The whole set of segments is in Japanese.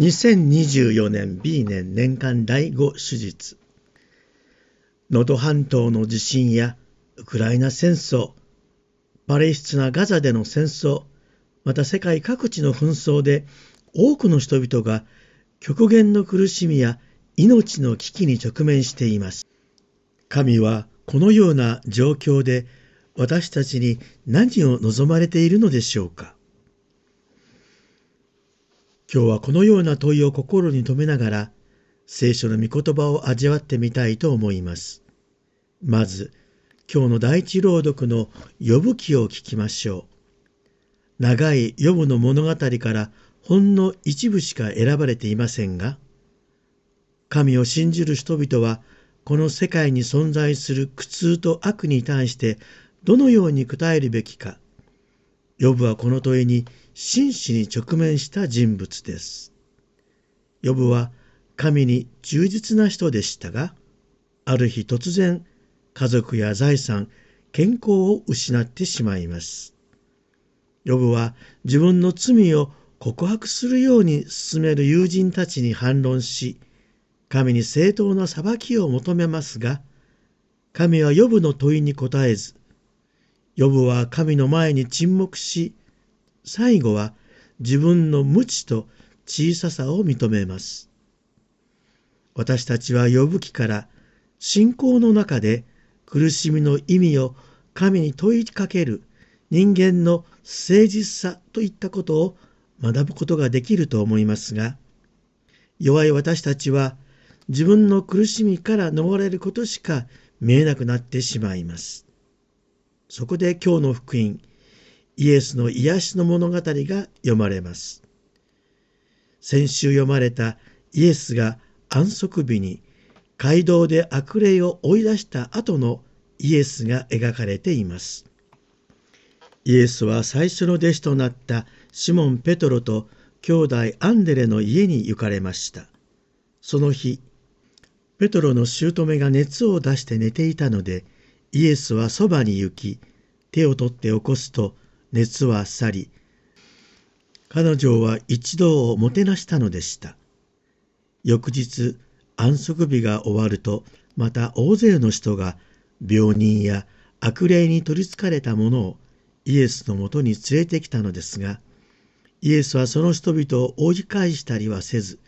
2024年 B 年年間第5手術能登半島の地震やウクライナ戦争パレスチナ・ガザでの戦争また世界各地の紛争で多くの人々が極限の苦しみや命の危機に直面しています。神はこのような状況で私たちに何を望まれているのでしょうか？今日はこのような問いを心に留めながら聖書の御言葉を味わってみたいと思います。まず、今日の第一朗読の呼ぶ記を聞きましょう。長い呼ぶの物語からほんの一部しか選ばれていませんが、神を信じる人々はこの世界に存在する苦痛と悪に対してどのように答えるべきか、ヨブはこの問いに真摯に直面した人物です。ヨブは神に忠実な人でしたが、ある日突然家族や財産、健康を失ってしまいます。ヨブは自分の罪を告白するように進める友人たちに反論し、神に正当な裁きを求めますが、神はヨブの問いに答えず、ヨブは神の前に沈黙し、最後は自分の無知と小ささを認めます。私たちは呼ぶ記から信仰の中で苦しみの意味を神に問いかける人間の誠実さといったことを学ぶことができると思いますが、弱い私たちは自分の苦しみから逃れることしか見えなくなってしまいます。そこで今日の福音、イエスの癒しの物語が読まれます。先週読まれたイエスが安息日に街道で悪霊を追い出した後のイエスが描かれています。イエスは最初の弟子となったシモン・ペトロと兄弟アンデレの家に行かれました。その日、ペトロの姑が熱を出して寝ていたので、イエスはそばに行き、手を取って起こすと熱は去り、彼女は一度をもてなしたのでした。翌日、安息日が終わると、また大勢の人が病人や悪霊に取りつかれた者をイエスのもとに連れてきたのですが、イエスはその人々を追い返したりはせず、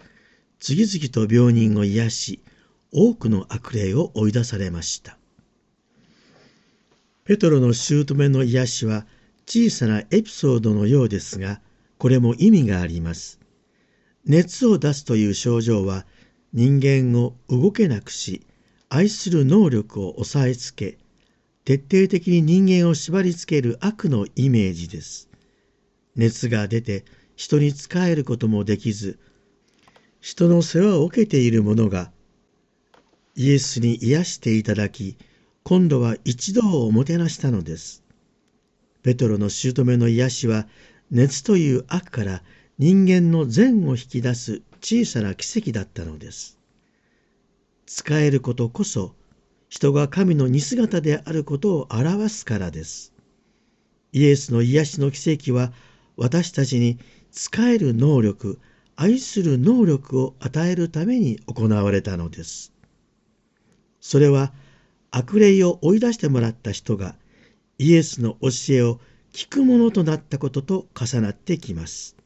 次々と病人を癒し、多くの悪霊を追い出されました。ペトロの姑の癒しは小さなエピソードのようですが、これも意味があります。熱を出すという症状は人間を動けなくし、愛する能力を抑えつけ、徹底的に人間を縛り付ける悪のイメージです。熱が出て人に仕えることもできず、人の世話を受けている者がイエスに癒していただき、今度は一度をもてなしたのです。ペトロの姑の癒しは熱という悪から人間の善を引き出す小さな奇跡だったのです。使えることこそ人が神の似姿であることを表すからです。イエスの癒しの奇跡は私たちに使える能力、愛する能力を与えるために行われたのです。それは悪霊を追い出してもらった人がイエスの教えを聞くものとなったことと重なってきます。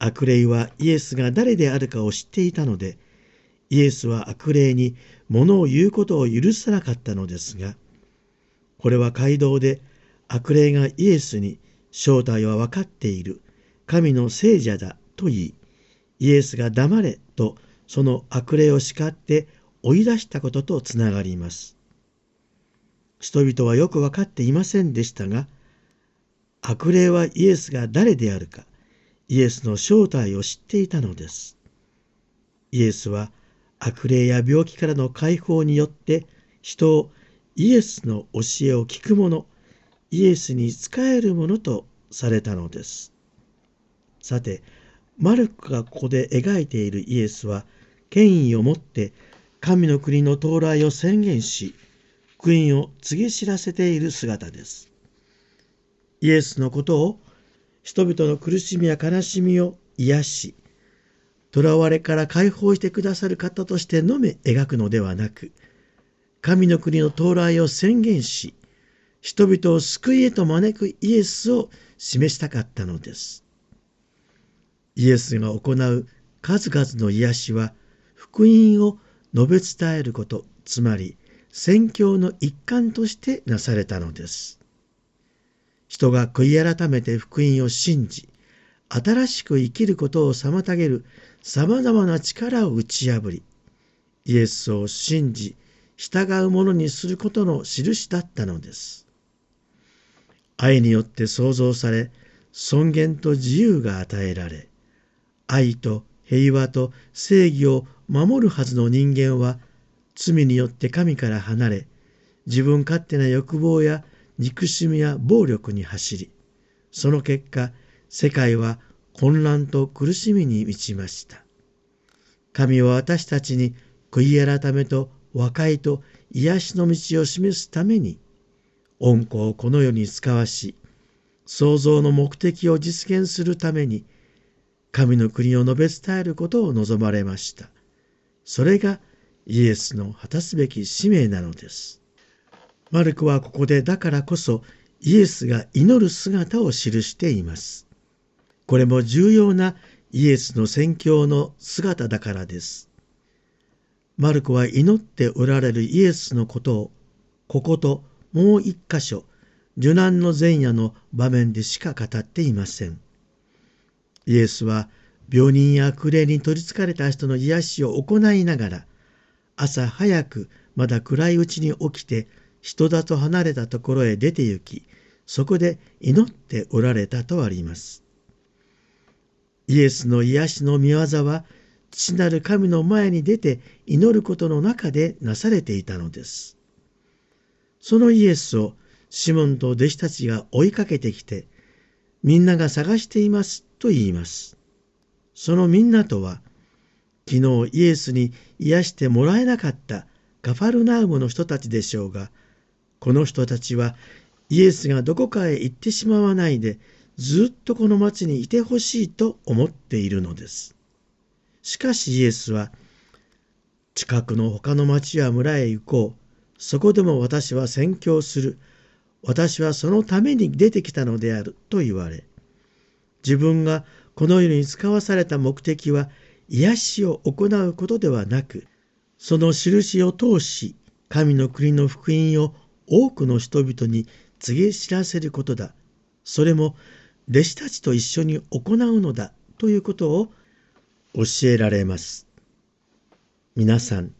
悪霊はイエスが誰であるかを知っていたので、イエスは悪霊に物を言うことを許さなかったのですが、これは街道で悪霊がイエスに正体は分かっている神の聖者だと言い、イエスが黙れとその悪霊を叱って追い出したこととつながります。人々はよく分かっていませんでしたが、悪霊はイエスが誰であるか、イエスの正体を知っていたのです。イエスは悪霊や病気からの解放によって人をイエスの教えを聞く者、イエスに仕えるものとされたのです。さて、マルクがここで描いているイエスは、権威を持って神の国の到来を宣言し、福音を告げ知らせている姿です。イエスのことを人々の苦しみや悲しみを癒し、囚われから解放してくださる方としてのみ描くのではなく、神の国の到来を宣言し、人々を救いへと招くイエスを示したかったのです。イエスが行う数々の癒しは、福音を述べ伝えること、つまり宣教の一環としてなされたのです。人が悔い改めて福音を信じ、新しく生きることを妨げる様々な力を打ち破り、イエスを信じ、従う者にすることの印だったのです。愛によって創造され、尊厳と自由が与えられ、愛と平和と正義を守るはずの人間は、罪によって神から離れ、自分勝手な欲望や憎しみや暴力に走り、その結果、世界は混乱と苦しみに満ちました。神は私たちに悔い改めと和解と癒しの道を示すために、恩子をこの世に使わし、創造の目的を実現するために、神の国を述べ伝えることを望まれました。それがイエスの果たすべき使命なのです。マルコはここでだからこそイエスが祈る姿を記しています。これも重要なイエスの宣教の姿だからです。マルコは祈っておられるイエスのことを、ここともう一箇所、受難の前夜の場面でしか語っていません。イエスは病人や苦霊に取りつかれた人の癒しを行いながら、朝早くまだ暗いうちに起きて人里離れたところへ出て行き、そこで祈っておられたとあります。イエスの癒しの見業は、父なる神の前に出て祈ることの中でなされていたのです。そのイエスをシモンと弟子たちが追いかけてきて、みんなが探していますと言います。そのみんなとは、昨日イエスに癒してもらえなかったガファルナウムの人たちでしょうが、この人たちはイエスがどこかへ行ってしまわないでずっとこの町にいてほしいと思っているのです。しかしイエスは、近くの他の町や村へ行こう。そこでも私は宣教する。私はそのために出てきたのである。と言われ、自分がこの世に使わされた目的は、癒しを行うことではなく、その印を通し、神の国の福音を多くの人々に告げ知らせることだ。それも弟子たちと一緒に行うのだということを教えられます。皆さん、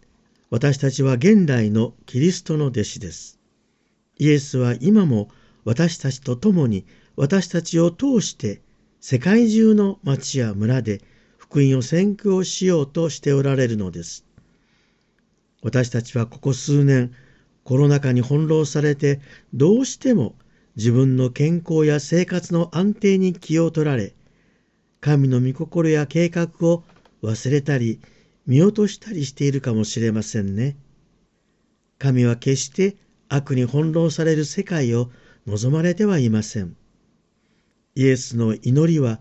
私たちは現代のキリストの弟子です。イエスは今も私たちと共に私たちを通して世界中の町や村で福音を宣教しようとしておられるのです。私たちはここ数年コロナ禍に翻弄されてどうしても自分の健康や生活の安定に気を取られ、神の御心や計画を忘れたり見落としたりしているかもしれませんね。神は決して悪に翻弄される世界を望まれてはいません。イエスの祈りは、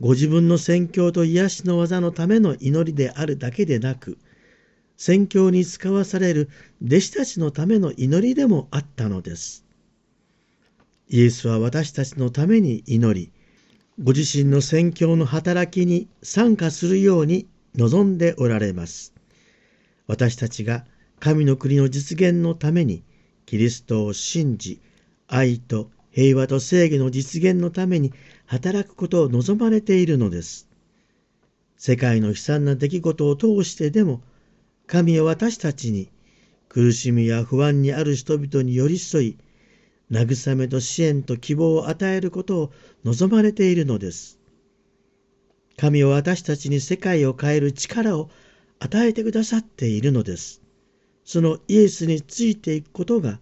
ご自分の宣教と癒しの技のための祈りであるだけでなく、宣教に使わされる弟子たちのための祈りでもあったのです。イエスは私たちのために祈り、ご自身の宣教の働きに参加するように望んでおられます。私たちが神の国の実現のためにキリストを信じ、愛と平和と正義の実現のために働くことを望まれているのです。世界の悲惨な出来事を通してでも、神は私たちに苦しみや不安にある人々に寄り添い、慰めと支援と希望を与えることを望まれているのです。神は私たちに世界を変える力を与えてくださっているのです。そのイエスについていくことが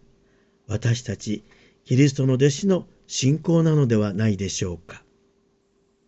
私たちキリストの弟子の信仰なのではないでしょうか。